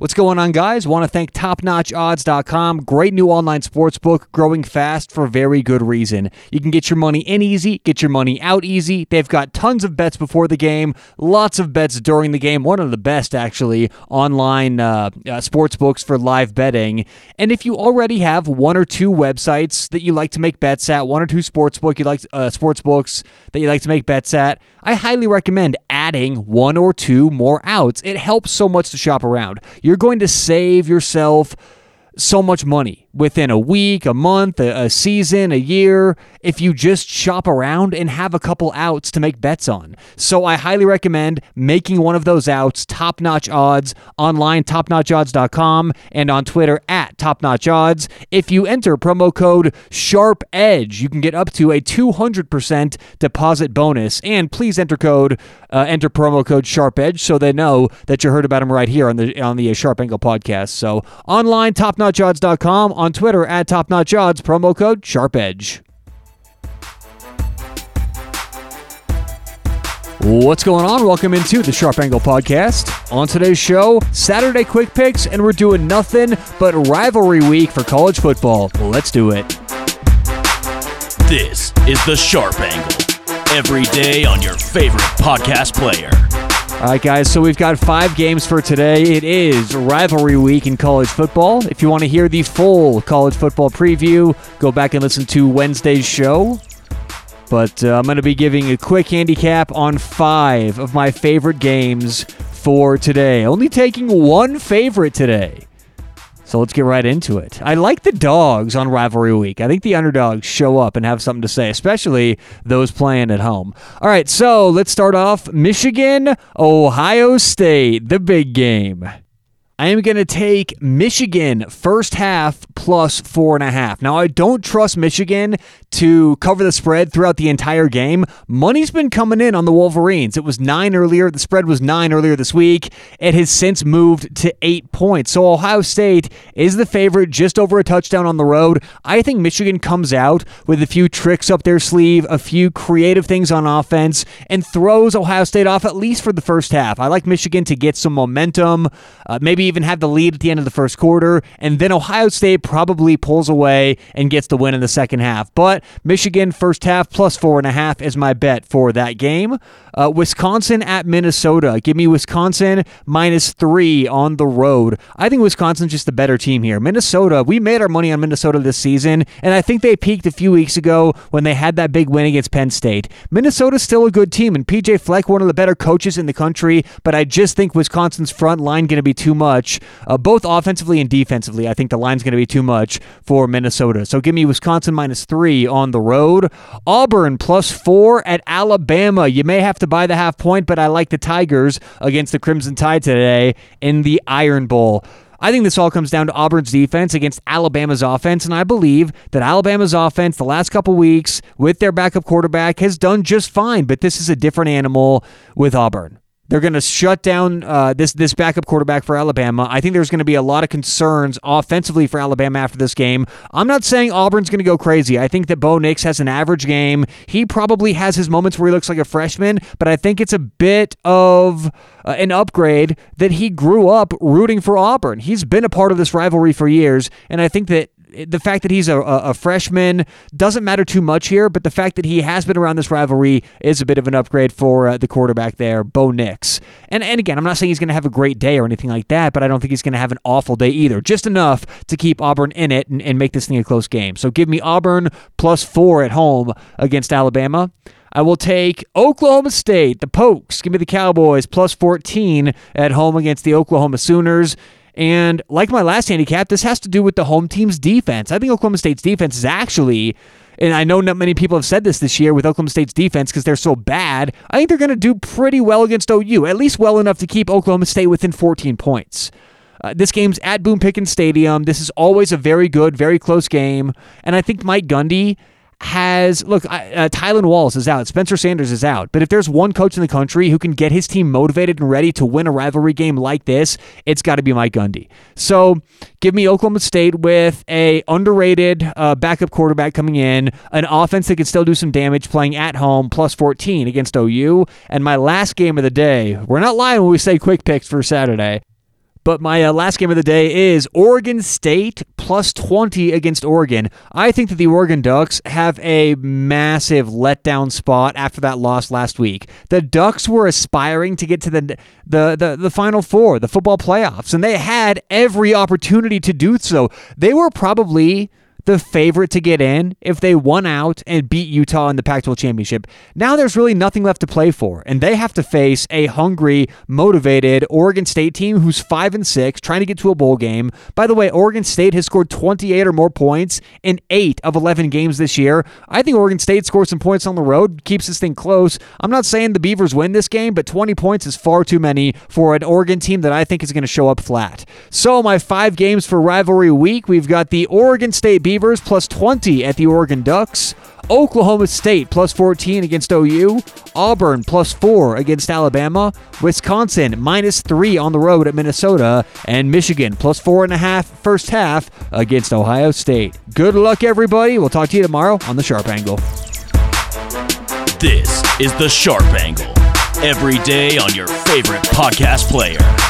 What's going on, guys? Want to thank TopNotchOdds.com. Great new online sports book, growing fast for very good reason. You can get your money in easy, get your money out easy. They've got tons of bets before the game, lots of bets during the game. One of the best, actually, online uh, uh, sports books for live betting. And if you already have one or two websites that you like to make bets at, one or two sports book you like uh, sports books that you like to make bets at, I highly recommend adding one or two more outs. It helps so much to shop around. You're going to save yourself so much money within a week, a month, a, a, season, a year, if you just shop around and have a couple outs to make bets on. So I highly recommend making one of those outs, top notch odds, online, topnotchodds.com, and on Twitter at topnotchodds. If you enter promo code Sharp Edge, you can get up to a 200% deposit bonus. And please enter code, uh, enter promo code Sharp Edge so they know that you heard about them right here on the on the Sharp Angle podcast. So online, topnotchodds.com, on Twitter at Top Notch Odds, promo code SharpEdge. What's going on? Welcome into the Sharp Angle Podcast. On today's show, Saturday quick picks, and we're doing nothing but rivalry week for college football. Let's do it. This is the Sharp Angle. Every day on your favorite podcast player. All right, guys, so we've got five games for today. It is rivalry week in college football. If you want to hear the full college football preview, go back and listen to Wednesday's show. But uh, I'm going to be giving a quick handicap on five of my favorite games for today. Only taking one favorite today. So let's get right into it. I like the dogs on rivalry week. I think the underdogs show up and have something to say, especially those playing at home. All right, so let's start off Michigan, Ohio State, the big game. I am going to take Michigan first half plus four and a half. Now, I don't trust Michigan to cover the spread throughout the entire game. Money's been coming in on the Wolverines. It was nine earlier. The spread was nine earlier this week. It has since moved to eight points. So, Ohio State is the favorite just over a touchdown on the road. I think Michigan comes out with a few tricks up their sleeve, a few creative things on offense, and throws Ohio State off at least for the first half. I like Michigan to get some momentum, uh, maybe even have the lead at the end of the first quarter, and then Ohio State probably pulls away and gets the win in the second half. But Michigan first half plus four and a half is my bet for that game. Uh, Wisconsin at Minnesota. Give me Wisconsin minus three on the road. I think Wisconsin's just the better team here. Minnesota, we made our money on Minnesota this season, and I think they peaked a few weeks ago when they had that big win against Penn State. Minnesota's still a good team, and PJ Fleck, one of the better coaches in the country, but I just think Wisconsin's front line going to be too much, uh, both offensively and defensively. I think the line's going to be too much for Minnesota. So give me Wisconsin minus three on the road. Auburn plus four at Alabama. You may have to buy the half point, but I like the Tigers against the Crimson Tide today in the Iron Bowl. I think this all comes down to Auburn's defense against Alabama's offense, and I believe that Alabama's offense the last couple weeks with their backup quarterback has done just fine, but this is a different animal with Auburn. They're going to shut down uh, this this backup quarterback for Alabama. I think there's going to be a lot of concerns offensively for Alabama after this game. I'm not saying Auburn's going to go crazy. I think that Bo Nix has an average game. He probably has his moments where he looks like a freshman, but I think it's a bit of uh, an upgrade that he grew up rooting for Auburn. He's been a part of this rivalry for years, and I think that the fact that he's a, a, freshman doesn't matter too much here, but the fact that he has been around this rivalry is a bit of an upgrade for uh, the quarterback there, Bo Nix. And and again, I'm not saying he's going to have a great day or anything like that, but I don't think he's going to have an awful day either. Just enough to keep Auburn in it and, and make this thing a close game. So give me Auburn plus four at home against Alabama. I will take Oklahoma State, the Pokes. Give me the Cowboys plus 14 at home against the Oklahoma Sooners. And like my last handicap, this has to do with the home team's defense. I think Oklahoma State's defense is actually, and I know not many people have said this this year with Oklahoma State's defense because they're so bad. I think they're going to do pretty well against OU, at least well enough to keep Oklahoma State within 14 points. Uh, this game's at Boone Pickens Stadium. This is always a very good, very close game. And I think Mike Gundy has look uh, Tylan Wallace is out, Spencer Sanders is out, but if there's one coach in the country who can get his team motivated and ready to win a rivalry game like this, it's got to be Mike Gundy. So give me Oklahoma State with a underrated uh, backup quarterback coming in, an offense that can still do some damage, playing at home, plus 14 against OU, and my last game of the day. We're not lying when we say quick picks for Saturday. But my uh, last game of the day is Oregon State plus 20 against Oregon. I think that the Oregon Ducks have a massive letdown spot after that loss last week. The Ducks were aspiring to get to the the the, the final four, the football playoffs, and they had every opportunity to do so. They were probably the favorite to get in if they won out and beat Utah in the Pac 12 championship. Now there's really nothing left to play for, and they have to face a hungry, motivated Oregon State team who's 5 and 6, trying to get to a bowl game. By the way, Oregon State has scored 28 or more points in 8 of 11 games this year. I think Oregon State scores some points on the road, keeps this thing close. I'm not saying the Beavers win this game, but 20 points is far too many for an Oregon team that I think is going to show up flat. So, my five games for rivalry week, we've got the Oregon State Beavers Beavers plus 20 at the Oregon Ducks. Oklahoma State plus 14 against OU. Auburn plus 4 against Alabama. Wisconsin minus 3 on the road at Minnesota. And Michigan plus 4.5 first half against Ohio State. Good luck, everybody. We'll talk to you tomorrow on The Sharp Angle. This is The Sharp Angle. Every day on your favorite podcast player.